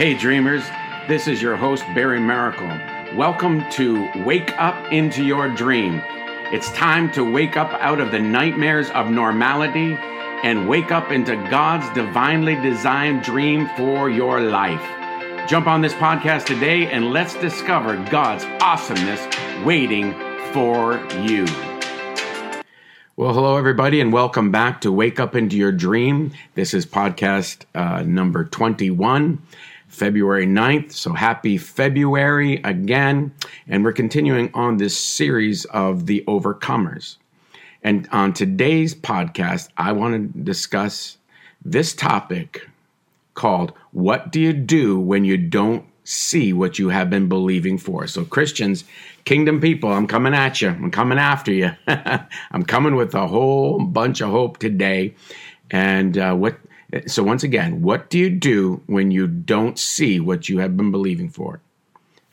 Hey, dreamers, this is your host, Barry Miracle. Welcome to Wake Up into Your Dream. It's time to wake up out of the nightmares of normality and wake up into God's divinely designed dream for your life. Jump on this podcast today and let's discover God's awesomeness waiting for you. Well, hello, everybody, and welcome back to Wake Up Into Your Dream. This is podcast uh, number 21, February 9th. So happy February again. And we're continuing on this series of the overcomers. And on today's podcast, I want to discuss this topic called What Do You Do When You Don't See What You Have Been Believing For? So, Christians, kingdom people, I'm coming at you. I'm coming after you. I'm coming with a whole bunch of hope today. And uh, what so, once again, what do you do when you don't see what you have been believing for?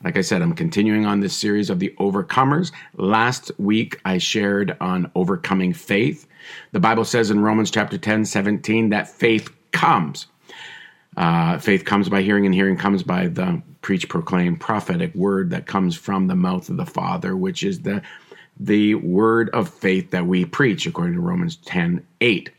Like I said, I'm continuing on this series of the overcomers. Last week, I shared on overcoming faith. The Bible says in Romans chapter 10, 17, that faith comes. Uh, faith comes by hearing, and hearing comes by the preach, proclaim, prophetic word that comes from the mouth of the Father, which is the the word of faith that we preach, according to Romans 10, 8.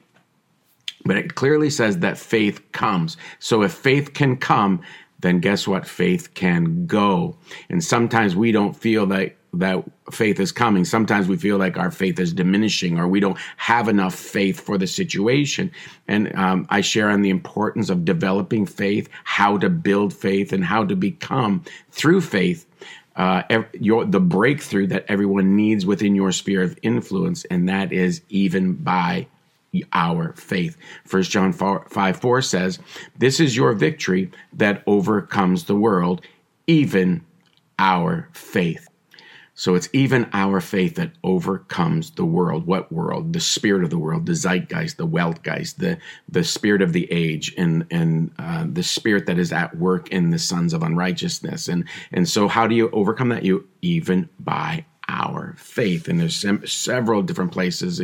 But it clearly says that faith comes. So if faith can come, then guess what? Faith can go. And sometimes we don't feel that that faith is coming. Sometimes we feel like our faith is diminishing or we don't have enough faith for the situation. And um, I share on the importance of developing faith, how to build faith, and how to become through faith uh, your, the breakthrough that everyone needs within your sphere of influence, and that is even by our faith. First John 4, 5 4 says, This is your victory that overcomes the world, even our faith. So it's even our faith that overcomes the world. What world? The spirit of the world, the zeitgeist, the Weltgeist, the the spirit of the age, and and uh, the spirit that is at work in the sons of unrighteousness. And and so, how do you overcome that? You even by our faith. And there's sem- several different places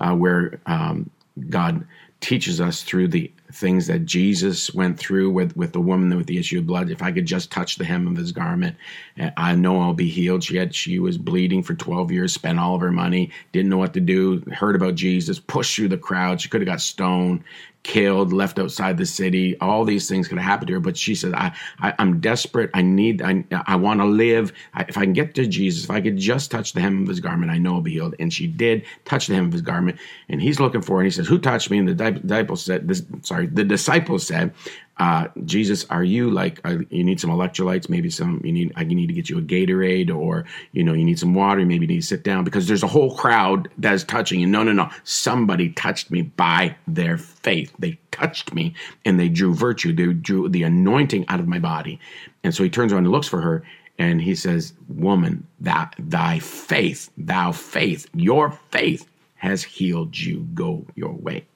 uh, where um, God teaches us through the things that Jesus went through with, with the woman with the issue of blood. If I could just touch the hem of his garment, eh, I know I'll be healed. She had she was bleeding for 12 years, spent all of her money, didn't know what to do, heard about Jesus, pushed through the crowd. She could have got stoned, killed, left outside the city. All these things could have happened to her. But she said, I, I, am desperate. I need, I, I want to live. I, if I can get to Jesus, if I could just touch the hem of his garment, I know I'll be healed. And she did touch the hem of his garment. And he's looking for it. And he says, Who touched me? And the disciples said, this, sorry, the disciples said, uh, Jesus, are you like you need some electrolytes? Maybe some you need. I need to get you a Gatorade, or you know you need some water. Maybe you need to sit down because there's a whole crowd that's touching you. No, no, no. Somebody touched me by their faith. They touched me and they drew virtue. They drew the anointing out of my body. And so he turns around and looks for her, and he says, "Woman, that thy faith, thou faith, your faith has healed you. Go your way."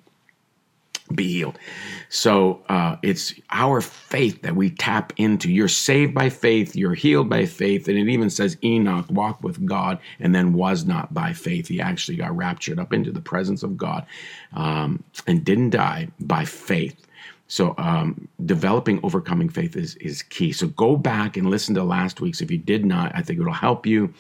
Be healed. So uh, it's our faith that we tap into. You're saved by faith, you're healed by faith. And it even says Enoch walked with God and then was not by faith. He actually got raptured up into the presence of God um, and didn't die by faith. So um, developing overcoming faith is is key. So go back and listen to last week's. If you did not, I think it'll help you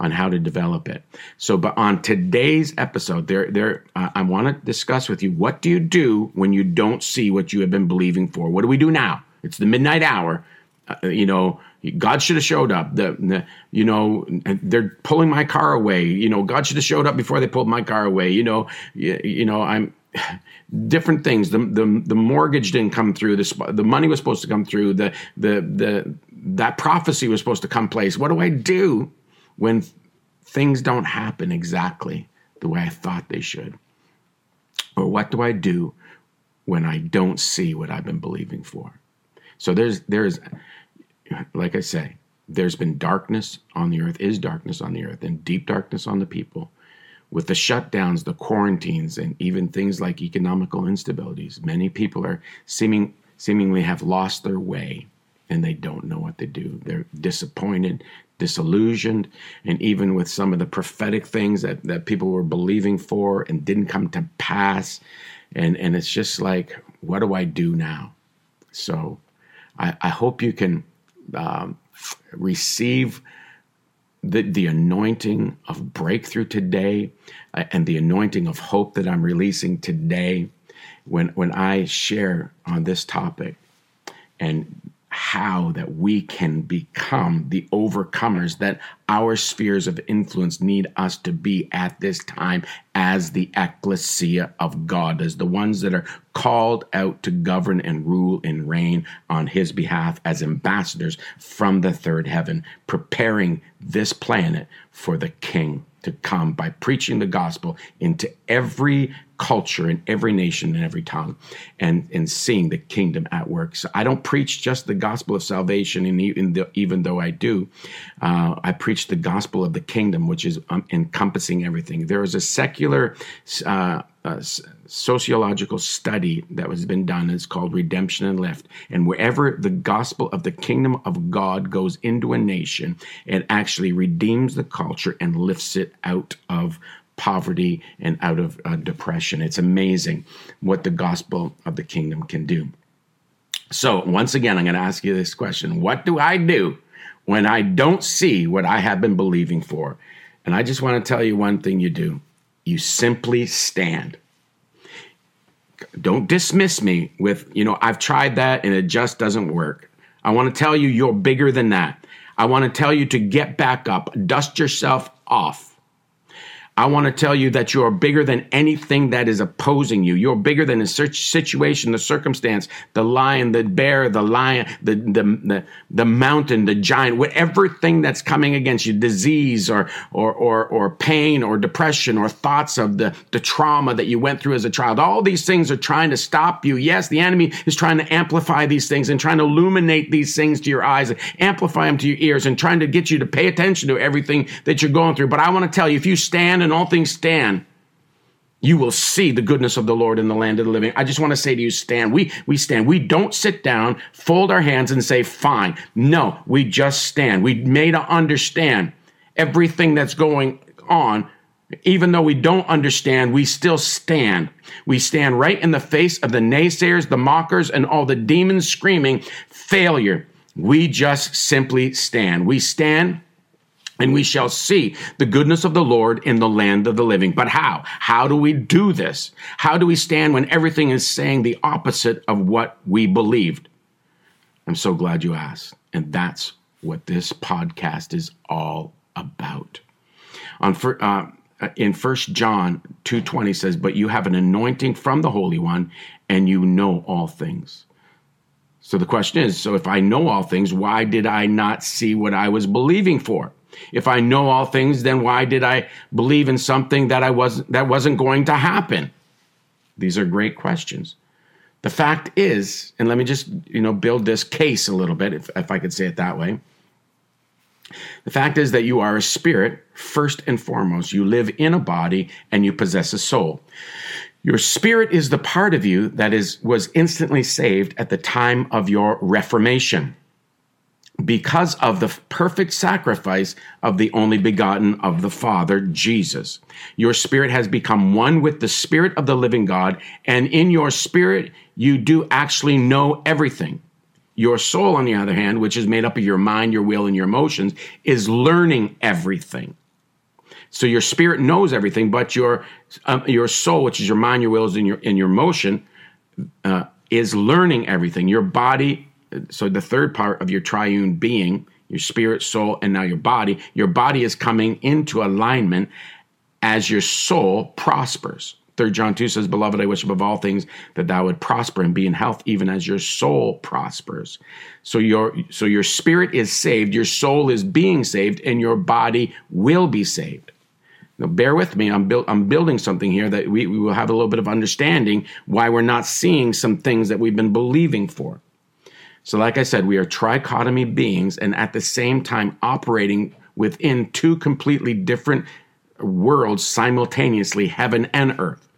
on how to develop it. So, but on today's episode, there there uh, I want to discuss with you what do you do when you don't see what you have been believing for? What do we do now? It's the midnight hour. Uh, you know, God should have showed up. The, the, you know they're pulling my car away. You know, God should have showed up before they pulled my car away. You know, you, you know I'm different things. The, the the mortgage didn't come through. The the money was supposed to come through. The the the that prophecy was supposed to come place. What do I do when things don't happen exactly the way I thought they should? Or what do I do when I don't see what I've been believing for? So there's there's like I say, there's been darkness on the earth, is darkness on the earth, and deep darkness on the people with the shutdowns, the quarantines, and even things like economical instabilities, many people are seeming seemingly have lost their way and they don't know what to do. They're disappointed, disillusioned, and even with some of the prophetic things that, that people were believing for and didn't come to pass. And and it's just like, what do I do now? So I, I hope you can um, receive the, the anointing of breakthrough today uh, and the anointing of hope that I'm releasing today when, when I share on this topic. And how that we can become the overcomers that our spheres of influence need us to be at this time as the ecclesia of God, as the ones that are called out to govern and rule and reign on his behalf as ambassadors from the third heaven, preparing this planet for the king to come by preaching the gospel into every culture in every nation and every tongue and, and seeing the kingdom at work. So I don't preach just the gospel of salvation, and even, even though I do, uh, I preach the gospel of the kingdom, which is um, encompassing everything. There is a secular uh, uh, sociological study that has been done. It's called Redemption and Lift. And wherever the gospel of the kingdom of God goes into a nation, it actually redeems the culture and lifts it out of poverty and out of uh, depression. It's amazing what the gospel of the kingdom can do. So, once again, I'm going to ask you this question What do I do when I don't see what I have been believing for? And I just want to tell you one thing you do you simply stand. Don't dismiss me with, you know, I've tried that and it just doesn't work. I want to tell you, you're bigger than that. I want to tell you to get back up, dust yourself off I want to tell you that you are bigger than anything that is opposing you. You're bigger than the situation, the circumstance, the lion, the bear, the lion, the, the, the, the mountain, the giant, whatever thing that's coming against you, disease or, or, or, or pain or depression or thoughts of the, the trauma that you went through as a child. All these things are trying to stop you. Yes, the enemy is trying to amplify these things and trying to illuminate these things to your eyes, amplify them to your ears and trying to get you to pay attention to everything that you're going through. But I want to tell you, if you stand and all things stand, you will see the goodness of the Lord in the land of the living. I just want to say to you, stand. We we stand. We don't sit down, fold our hands, and say, fine. No, we just stand. We made to understand everything that's going on. Even though we don't understand, we still stand. We stand right in the face of the naysayers, the mockers, and all the demons screaming failure. We just simply stand. We stand and we shall see the goodness of the Lord in the land of the living. But how? How do we do this? How do we stand when everything is saying the opposite of what we believed? I'm so glad you asked. And that's what this podcast is all about. On uh, in First John 2:20 says, "But you have an anointing from the Holy One, and you know all things." So the question is, so if I know all things, why did I not see what I was believing for? If I know all things, then why did I believe in something that I wasn't that wasn't going to happen? These are great questions. The fact is, and let me just you know build this case a little bit, if, if I could say it that way. The fact is that you are a spirit first and foremost. You live in a body and you possess a soul. Your spirit is the part of you that is was instantly saved at the time of your reformation because of the perfect sacrifice of the only begotten of the Father, Jesus. Your spirit has become one with the spirit of the living God, and in your spirit, you do actually know everything. Your soul, on the other hand, which is made up of your mind, your will, and your emotions, is learning everything. So your spirit knows everything, but your um, your soul, which is your mind, your wills, and your and your motion, uh, is learning everything. Your body so the third part of your triune being, your spirit, soul, and now your body, your body is coming into alignment as your soul prospers. Third John 2 says, Beloved, I wish above all things that thou would prosper and be in health, even as your soul prospers. So your so your spirit is saved, your soul is being saved, and your body will be saved. Now, bear with me. I'm, build, I'm building something here that we, we will have a little bit of understanding why we're not seeing some things that we've been believing for. So, like I said, we are trichotomy beings and at the same time operating within two completely different worlds simultaneously, heaven and earth,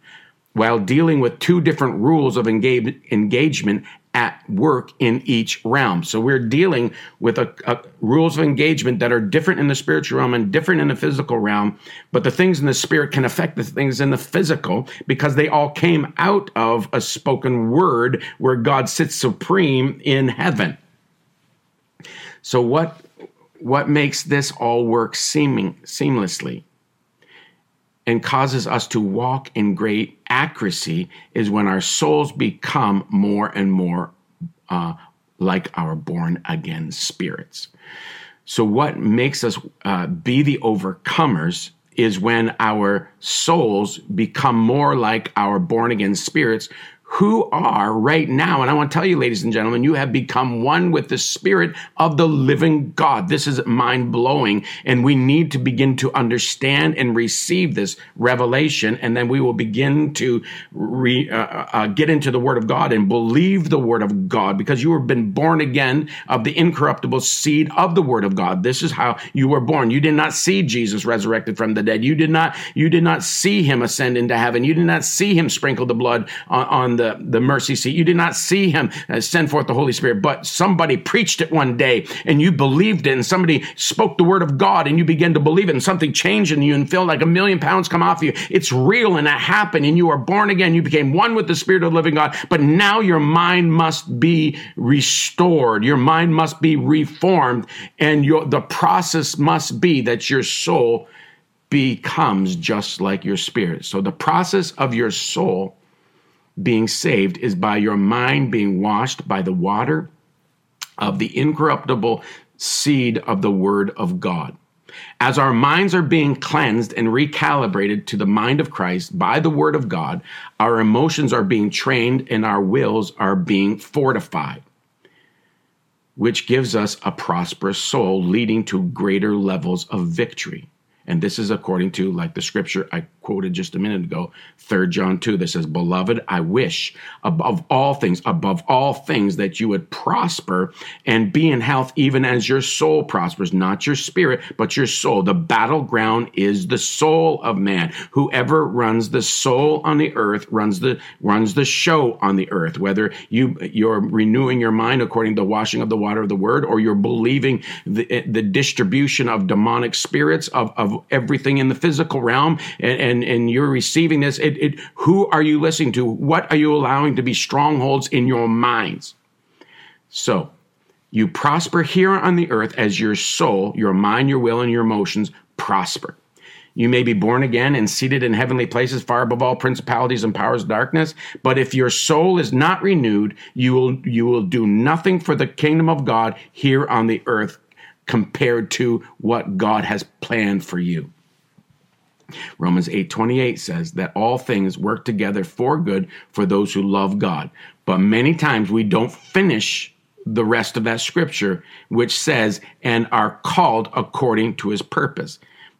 while dealing with two different rules of engage, engagement at work in each realm. So we're dealing with a, a, rules of engagement that are different in the spiritual realm and different in the physical realm. But the things in the spirit can affect the things in the physical because they all came out of a spoken word where God sits supreme in heaven. So what what makes this all work seeming seamlessly and causes us to walk in great accuracy is when our souls become more and more uh, like our born again spirits. So, what makes us uh, be the overcomers is when our souls become more like our born again spirits who are right now, and I want to tell you, ladies and gentlemen, you have become one with the Spirit of the living God. This is mind blowing, and we need to begin to understand and receive this revelation, and then we will begin to re, uh, uh, get into the Word of God and believe the Word of God because you have been born again of the incorruptible seed of the Word of God. This is how you were born. You did not see Jesus resurrected from the dead. You did not. You did not see Him ascend into heaven. You did not see Him sprinkle the blood on, on the, the mercy seat. You did not see him uh, send forth the Holy Spirit, but somebody preached it one day and you believed it and somebody spoke the word of God and you began to believe it and something changed in you and felt like a million pounds come off you. It's real and it happened and you are born again. You became one with the Spirit of the living God, but now your mind must be restored. Your mind must be reformed and your, the process must be that your soul becomes just like your spirit. So the process of your soul being saved is by your mind being washed by the water of the incorruptible seed of the Word of God. As our minds are being cleansed and recalibrated to the mind of Christ by the Word of God, our emotions are being trained and our wills are being fortified, which gives us a prosperous soul, leading to greater levels of victory. And this is according to, like the scripture I quoted just a minute ago, 3 John 2, that says, Beloved, I wish above all things, above all things, that you would prosper and be in health, even as your soul prospers, not your spirit, but your soul. The battleground is the soul of man. Whoever runs the soul on the earth runs the runs the show on the earth. Whether you you're renewing your mind according to the washing of the water of the word, or you're believing the, the distribution of demonic spirits of, of everything in the physical realm and, and, and you're receiving this, it, it, who are you listening to? What are you allowing to be strongholds in your minds? So you prosper here on the earth as your soul, your mind, your will, and your emotions prosper. You may be born again and seated in heavenly places far above all principalities and powers of darkness, but if your soul is not renewed, you will you will do nothing for the kingdom of God here on the earth compared to what God has planned for you. Romans 8:28 says that all things work together for good for those who love God. But many times we don't finish the rest of that scripture which says and are called according to his purpose.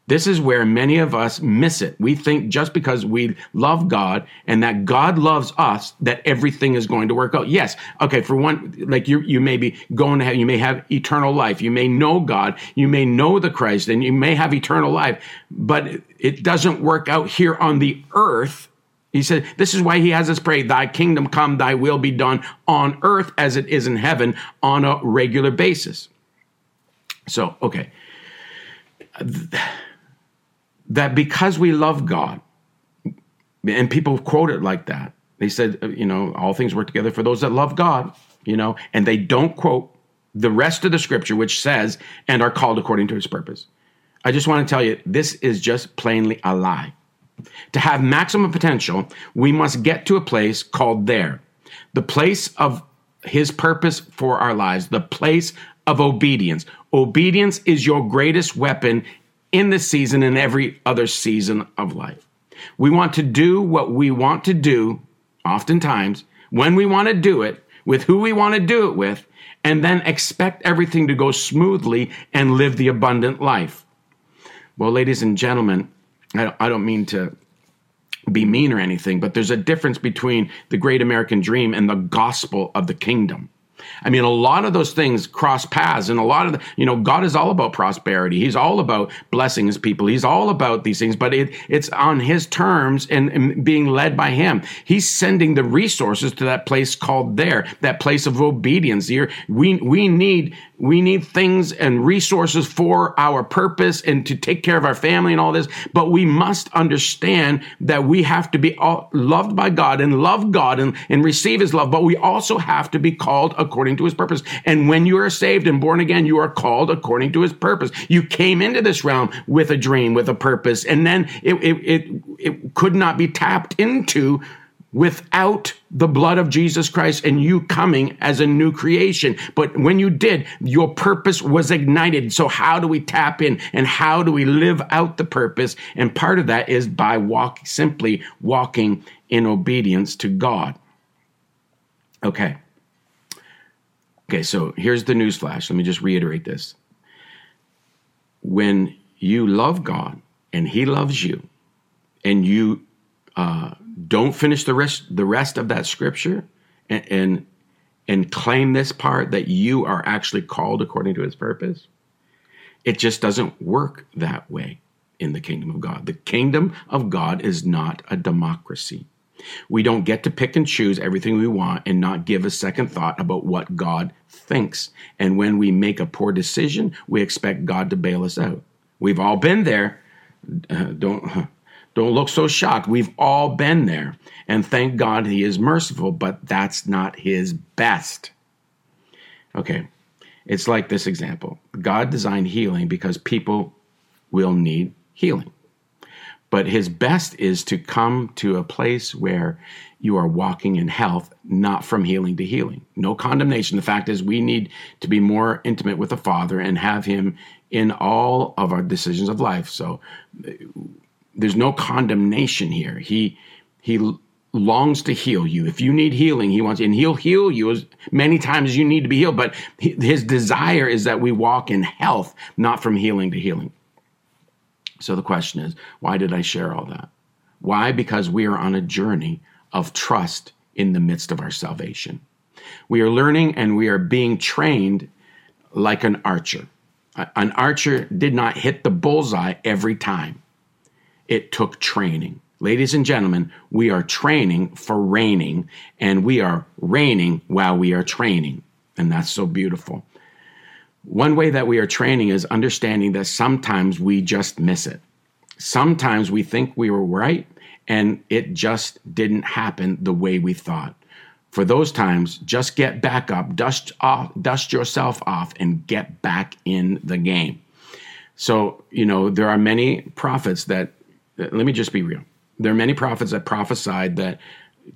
This is where many of us miss it. We think just because we love God and that God loves us, that everything is going to work out. Yes. Okay. For one, like you, you may be going to have, you may have eternal life. You may know God. You may know the Christ and you may have eternal life, but it doesn't work out here on the earth. He said, this is why he has us pray, thy kingdom come, thy will be done on earth as it is in heaven on a regular basis. So, okay that because we love God, and people quote it like that. They said, uh, you know, all things work together for those that love God, you know, and they don't quote the rest of the scripture, which says, and are called according to his purpose. I just want to tell you, this is just plainly a lie. To have maximum potential, we must get to a place called there, the place of his purpose for our lives, the place of obedience. Obedience is your greatest weapon in this season and every other season of life. We want to do what we want to do, oftentimes, when we want to do it, with who we want to do it with, and then expect everything to go smoothly and live the abundant life. Well, ladies and gentlemen, I don't mean to be mean or anything, but there's a difference between the great American dream and the gospel of the kingdom. I mean, a lot of those things cross paths, and a lot of the, you know, God is all about prosperity. He's all about blessing His people. He's all about these things, but it, it's on His terms and, and being led by Him. He's sending the resources to that place called there, that place of obedience. Here, we we need we need things and resources for our purpose and to take care of our family and all this. But we must understand that we have to be loved by God and love God and, and receive his love. But we also have to be called according to his purpose. And when you are saved and born again, you are called according to his purpose. You came into this realm with a dream, with a purpose, and then it, it, it, it could not be tapped into without the blood of Jesus Christ and you coming as a new creation. But when you did, your purpose was ignited. So how do we tap in and how do we live out the purpose? And part of that is by walk, simply walking in obedience to God. Okay. Okay, so here's the news flash. Let me just reiterate this. When you love God and He loves you, and you uh, don't finish the rest the rest of that scripture and, and and claim this part that you are actually called according to his purpose it just doesn't work that way in the kingdom of god. The kingdom of god is not a democracy. We don't get to pick and choose everything we want and not give a second thought about what god thinks. And when we make a poor decision we expect god to bail us out. We've all been there. Uh, don't don't look so shocked. We've all been there. And thank God he is merciful, but that's not his best. Okay, it's like this example God designed healing because people will need healing. But his best is to come to a place where you are walking in health, not from healing to healing. No condemnation. The fact is, we need to be more intimate with the Father and have him in all of our decisions of life. So there's no condemnation here. He he longs to heal you. If you need healing, he wants, and he'll heal you as many times as you need to be healed. But his desire is that we walk in health, not from healing to healing. So the question is, why did I share all that? Why? Because we are on a journey of trust in the midst of our salvation. We are learning and we are being trained like an archer. An archer did not hit the bullseye every time. It took training. Ladies and gentlemen, we are training for reigning, and we are reigning while we are training. And that's so beautiful. One way that we are training is understanding that sometimes we just miss it. Sometimes we think we were right, and it just didn't happen the way we thought. For those times, just get back up, dust off, dust yourself off, and get back in the game. So, you know, there are many prophets that let me just be real. There are many prophets that prophesied that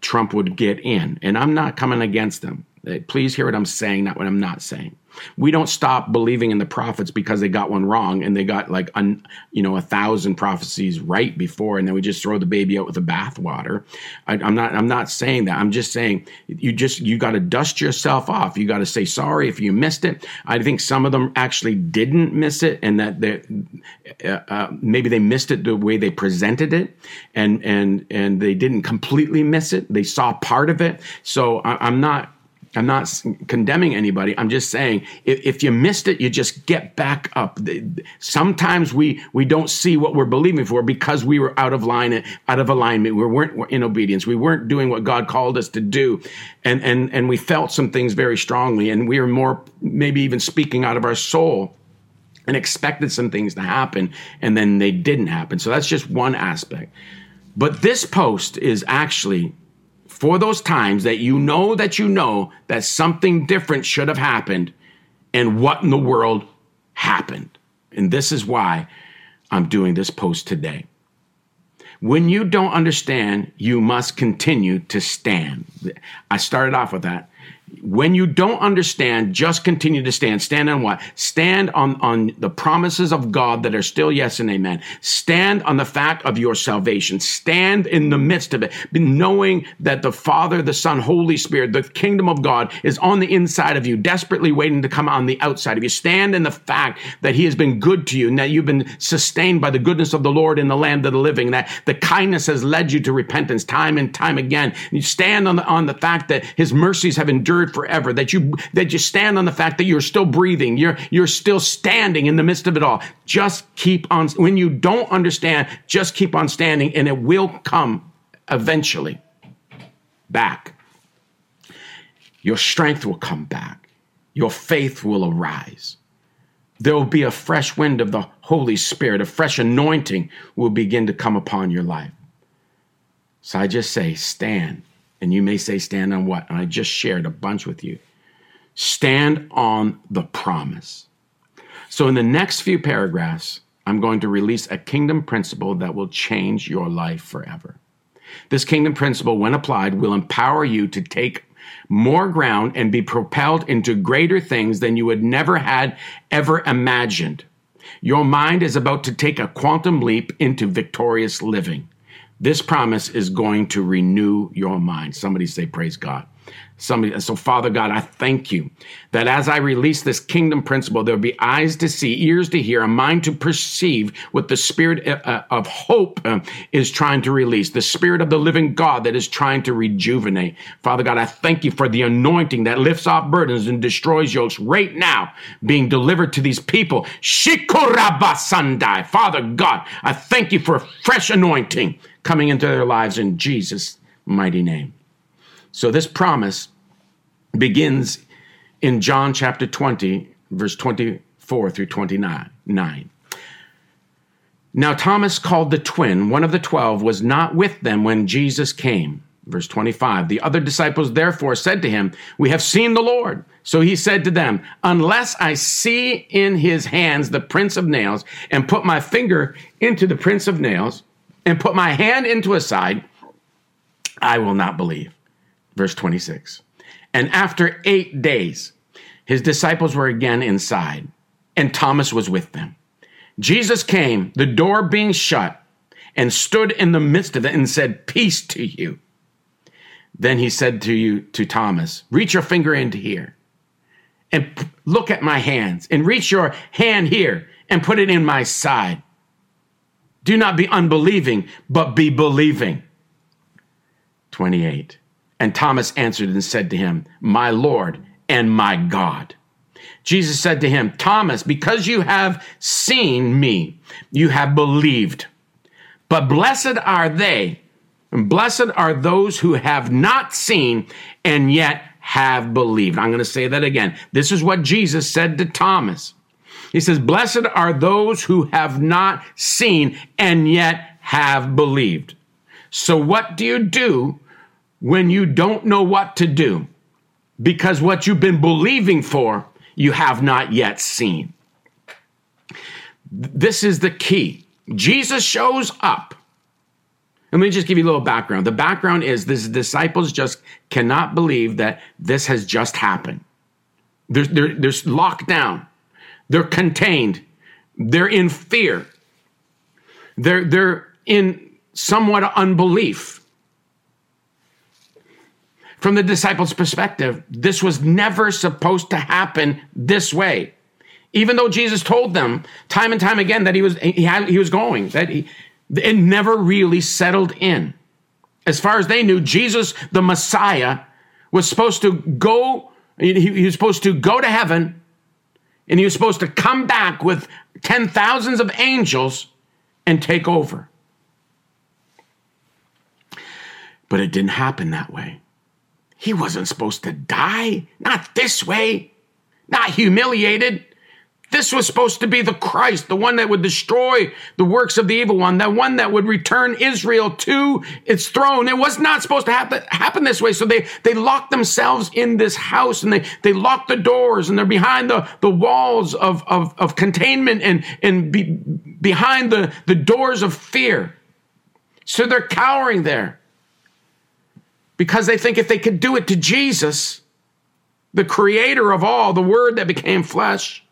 Trump would get in, and I'm not coming against them. Please hear what I'm saying, not what I'm not saying. We don't stop believing in the prophets because they got one wrong and they got like un, you know a thousand prophecies right before, and then we just throw the baby out with the bathwater. I'm not I'm not saying that. I'm just saying you just you got to dust yourself off. You got to say sorry if you missed it. I think some of them actually didn't miss it, and that they uh, uh, maybe they missed it the way they presented it, and and and they didn't completely miss it. They saw part of it. So I, I'm not I'm not condemning anybody. I'm just saying if, if, you missed it, you just get back up. Sometimes we we don't see what we're believing for because we were out of line, out of alignment. We weren't in obedience. We weren't doing what God called us to do, and and and we felt some things very strongly, and we were more maybe even speaking out of our soul and expected some things to happen, and then they didn't happen. So that's just one aspect. But this post is actually for those times that you know that you know that something different should have happened and what in the world happened. And this is why I'm doing this post today. When you don't understand, you must continue to stand. I started off with that when you don't understand, just continue to stand. Stand on what? Stand on, on the promises of God that are still yes and amen. Stand on the fact of your salvation. Stand in the midst of it, knowing that the Father, the Son, Holy Spirit, the kingdom of God is on the inside of you, desperately waiting to come on the outside of you. Stand in the fact that He has been good to you and that you've been sustained by the goodness of the Lord in the land of the living, that the kindness has led you to repentance time and time again. You stand on the, on the fact that His mercies have endured endured forever, that you that you stand on the fact that you're still breathing, you're you're still standing in the midst of it all. Just keep on when you don't understand, just keep on standing and it will come eventually back. Your strength will come back. your faith will arise. There will be a fresh wind of the Holy Spirit, a fresh anointing will begin to come upon your life. So I just say, stand. And you may say, stand on what? And I just shared a bunch with you. Stand on the promise. So in the next few paragraphs, I'm going to release a kingdom principle that will change your life forever. This kingdom principle, when applied, will empower you to take more ground and be propelled into greater things than you would never had ever imagined. Your mind is about to take a quantum leap into victorious living. This promise is going to renew your mind. Somebody say, Praise God. Somebody, so Father God, I thank you that as I release this kingdom principle, there'll be eyes to see, ears to hear, a mind to perceive what the spirit uh, uh, of hope uh, is trying to release, the spirit of the living God that is trying to rejuvenate. Father God, I thank you for the anointing that lifts off burdens and destroys yokes right now being delivered to these people. Shikorabasandai. Father God, I thank you for a fresh anointing coming into their lives in Jesus' mighty name. So this promise begins in John chapter 20, verse 24 through 29. Now, Thomas, called the twin, one of the twelve, was not with them when Jesus came. Verse 25 The other disciples therefore said to him, We have seen the Lord. So he said to them, Unless I see in his hands the prints of nails, and put my finger into the prints of nails, and put my hand into his side, I will not believe. Verse 26. And after eight days, his disciples were again inside, and Thomas was with them. Jesus came, the door being shut, and stood in the midst of it and said, Peace to you. Then he said to you, to Thomas, Reach your finger into here and look at my hands, and reach your hand here and put it in my side. Do not be unbelieving, but be believing. 28. And Thomas answered and said to him, My Lord and my God. Jesus said to him, Thomas, because you have seen me, you have believed. But blessed are they, and blessed are those who have not seen and yet have believed. I'm going to say that again. This is what Jesus said to Thomas. He says, Blessed are those who have not seen and yet have believed. So, what do you do when you don't know what to do because what you've been believing for, you have not yet seen. This is the key. Jesus shows up. Let me just give you a little background. The background is this disciples just cannot believe that this has just happened. They're, they're, they're locked down. They're contained. They're in fear. They're, they're in somewhat unbelief from the disciples' perspective, this was never supposed to happen this way. Even though Jesus told them time and time again that he was he had he was going, that he, it never really settled in. As far as they knew, Jesus, the Messiah, was supposed to go. He, he was supposed to go to heaven, and he was supposed to come back with ten thousands of angels and take over. But it didn't happen that way. He wasn't supposed to die. Not this way. Not humiliated. This was supposed to be the Christ, the one that would destroy the works of the evil one, the one that would return Israel to its throne. It was not supposed to happen, happen this way. So they, they locked themselves in this house and they, they locked the doors and they're behind the, the walls of, of, of containment and, and be, behind the, the doors of fear. So they're cowering there because they think if they could do it to Jesus, the creator of all, the word that became flesh,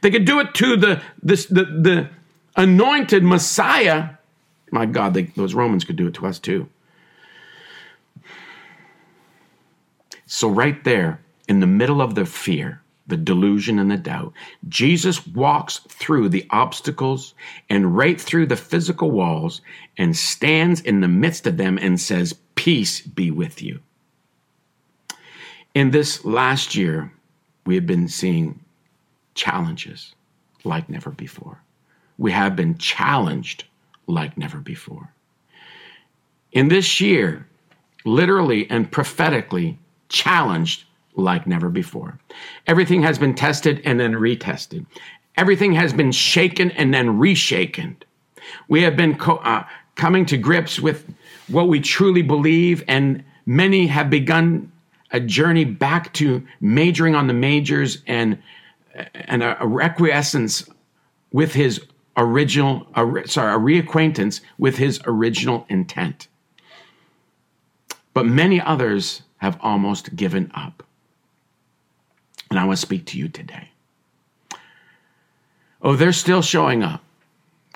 they could do it to the, this, the, the anointed Messiah. My God, they, those Romans could do it to us too. So, right there, in the middle of the fear, the delusion, and the doubt, Jesus walks through the obstacles and right through the physical walls and stands in the midst of them and says, Peace be with you. In this last year, we have been seeing challenges like never before. We have been challenged like never before. In this year, literally and prophetically challenged like never before. Everything has been tested and then retested. Everything has been shaken and then reshaken. We have been co- uh, coming to grips with what we truly believe, and many have begun a journey back to majoring on the majors and and a, a requiescence with his original, a, sorry, a reacquaintance with his original intent. But many others have almost given up. And I want to speak to you today. Oh, they're still showing up.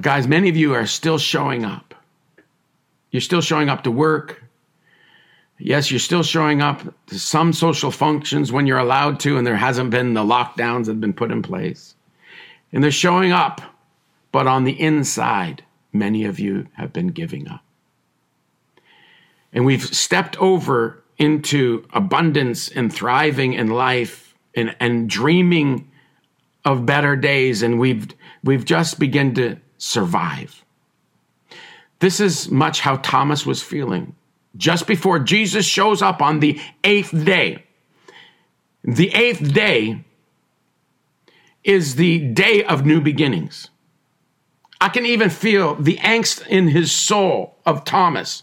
Guys, many of you are still showing up. You're still showing up to work. Yes, you're still showing up to some social functions when you're allowed to, and there hasn't been the lockdowns that have been put in place. And they're showing up, but on the inside, many of you have been giving up. And we've stepped over into abundance and thriving in life and, and dreaming of better days, and we've we've just begun to survive. This is much how Thomas was feeling just before Jesus shows up on the eighth day. The eighth day is the day of new beginnings. I can even feel the angst in his soul of Thomas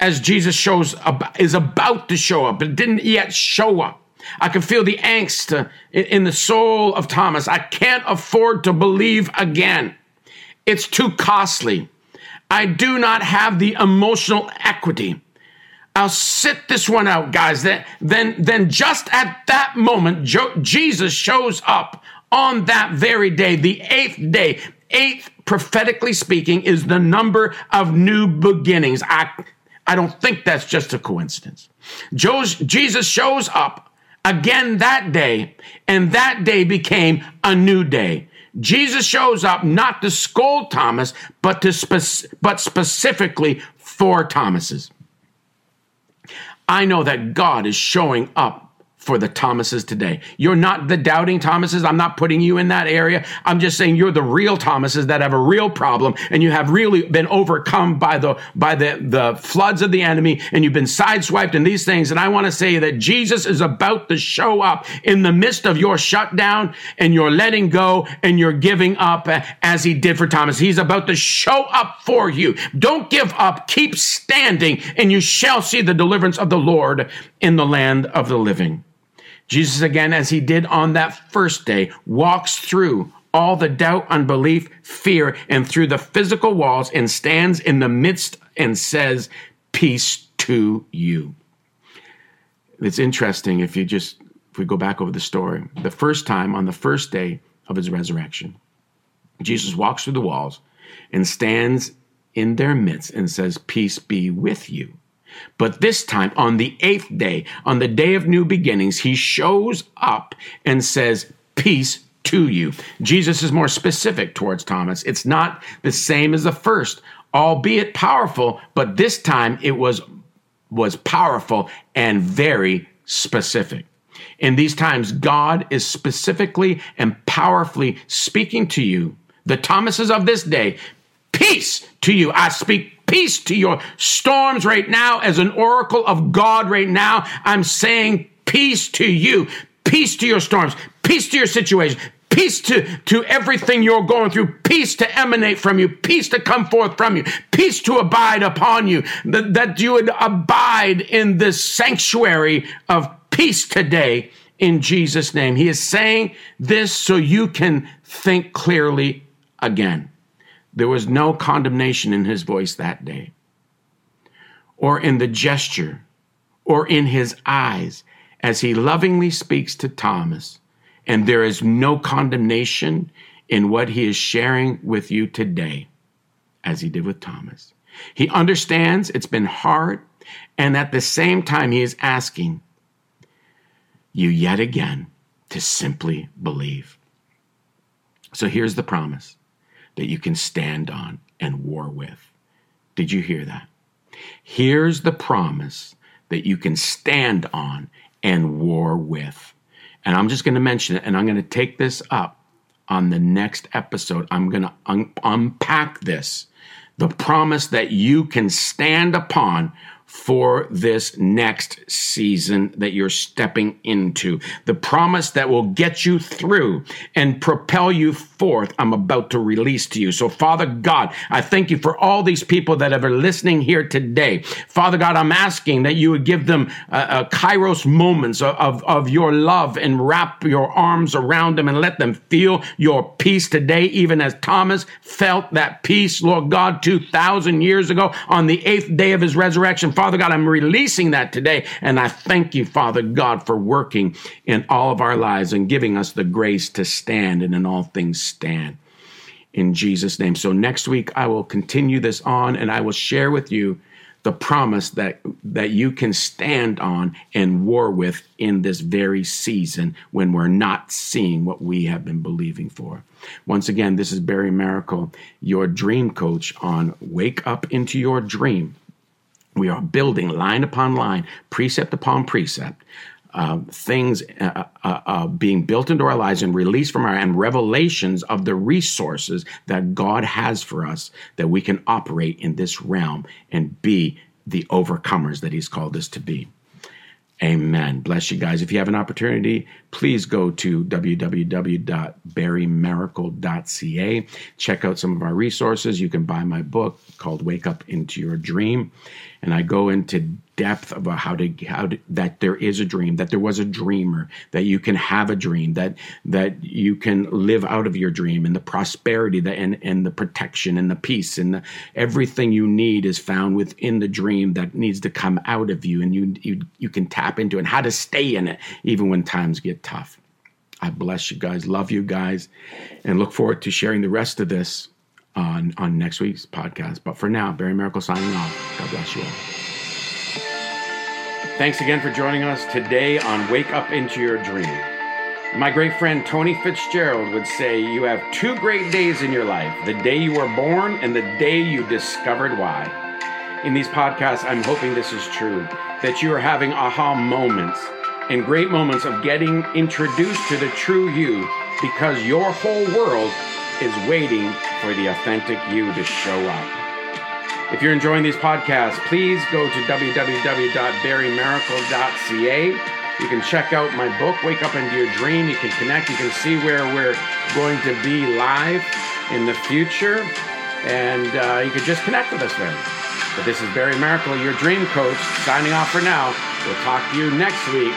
as Jesus shows up, is about to show up, but didn't yet show up. I can feel the angst in the soul of Thomas. I can't afford to believe again. It's too costly. I do not have the emotional equity. I'll sit this one out, guys. Then, then, then just at that moment, Jesus shows up on that very day, the eighth day. Eighth, prophetically speaking, is the number of new beginnings. I, I don't think that's just a coincidence. Jesus shows up again that day, and that day became a new day. Jesus shows up not to scold Thomas, but to spe- but specifically for Thomas's. I know that God is showing up for the Thomases today. You're not the doubting Thomases. I'm not putting you in that area. I'm just saying you're the real Thomases that have a real problem and you have really been overcome by the by the the floods of the enemy and you've been sideswiped in these things and I want to say that Jesus is about to show up in the midst of your shutdown and your letting go and your giving up uh, as he did for Thomas. He's about to show up for you. Don't give up. Keep standing and you shall see the deliverance of the Lord in the land of the living. Jesus, again, as he did on that first day, walks through all the doubt, unbelief, fear, and through the physical walls and stands in the midst and says, Peace to you. It's interesting if you just, if we go back over the story, the first time on the first day of his resurrection, Jesus walks through the walls and stands in their midst and says, Peace be with you. But this time, on the eighth day, on the day of new beginnings, he shows up and says, Peace to you. Jesus is more specific towards Thomas. It's not the same as the first, albeit powerful, but this time it was, was powerful and very specific. In these times, God is specifically and powerfully speaking to you, the Thomases of this day, peace to you. I speak peace to your storms right now as an oracle of God right now. I'm saying peace to you, peace to your storms, peace to your situation, peace to, to everything you're going through, peace to emanate from you, peace to come forth from you, peace to abide upon you, that, that you would abide in this sanctuary of peace today in Jesus' name. He is saying this so you can think clearly again. There was no condemnation in his voice that day, or in the gesture, or in his eyes as he lovingly speaks to Thomas. And there is no condemnation in what he is sharing with you today, as he did with Thomas. He understands it's been hard, and at the same time, he is asking you yet again to simply believe. So here's the promise that you can stand on and war with. Did you hear that? Here's the promise that you can stand on and war with. And I'm just going to mention it, and I'm going to take this up on the next episode. I'm going to un- unpack this the promise that you can stand upon for this next season that you're stepping into. The promise that will get you through and propel you forth, I'm about to release to you. So, Father God, I thank you for all these people that are listening here today. Father God, I'm asking that you would give them uh, kairos moments of, of, of your love and wrap your arms around them and let them feel your peace today, even as Thomas felt that peace, Lord God, 2,000 years ago on the eighth day of his resurrection. Father God, I'm releasing that today. And I thank you, Father God, for working in all of our lives and giving us the grace to stand and in all things stand. In Jesus' name. So next week, I will continue this on and I will share with you the promise that that you can stand on and war with in this very season when we're not seeing what we have been believing for. Once again, this is Barry Miracle, your dream coach on Wake Up into Your Dream. We are building line upon line, precept upon precept, uh, things uh, uh, uh, being built into our lives and released from our and revelations of the resources that God has for us that we can operate in this realm and be the overcomers that He's called us to be. Amen. Bless you guys. If you have an opportunity, please go to www.barrymiracle.ca. Check out some of our resources. You can buy my book called Wake Up into Your Dream and I go into depth about how to how to, that there is a dream, that there was a dreamer, that you can have a dream, that that you can live out of your dream, and the prosperity that and and the protection and the peace and the, everything you need is found within the dream that needs to come out of you, and you you you can tap into and how to stay in it even when times get tough. I bless you guys, love you guys, and look forward to sharing the rest of this on, on next week's podcast. But for now, Barry Miracle signing off. God bless you all. Thanks again for joining us today on Wake Up Into Your Dream. My great friend Tony Fitzgerald would say you have two great days in your life the day you were born and the day you discovered why. In these podcasts, I'm hoping this is true that you are having aha moments and great moments of getting introduced to the true you because your whole world is waiting for the authentic you to show up. If you're enjoying these podcasts, please go to www.barrymiracle.ca. You can check out my book, Wake Up Into Your Dream. You can connect. You can see where we're going to be live in the future. And uh, you can just connect with us there. But this is Barry Miracle, your dream coach, signing off for now. We'll talk to you next week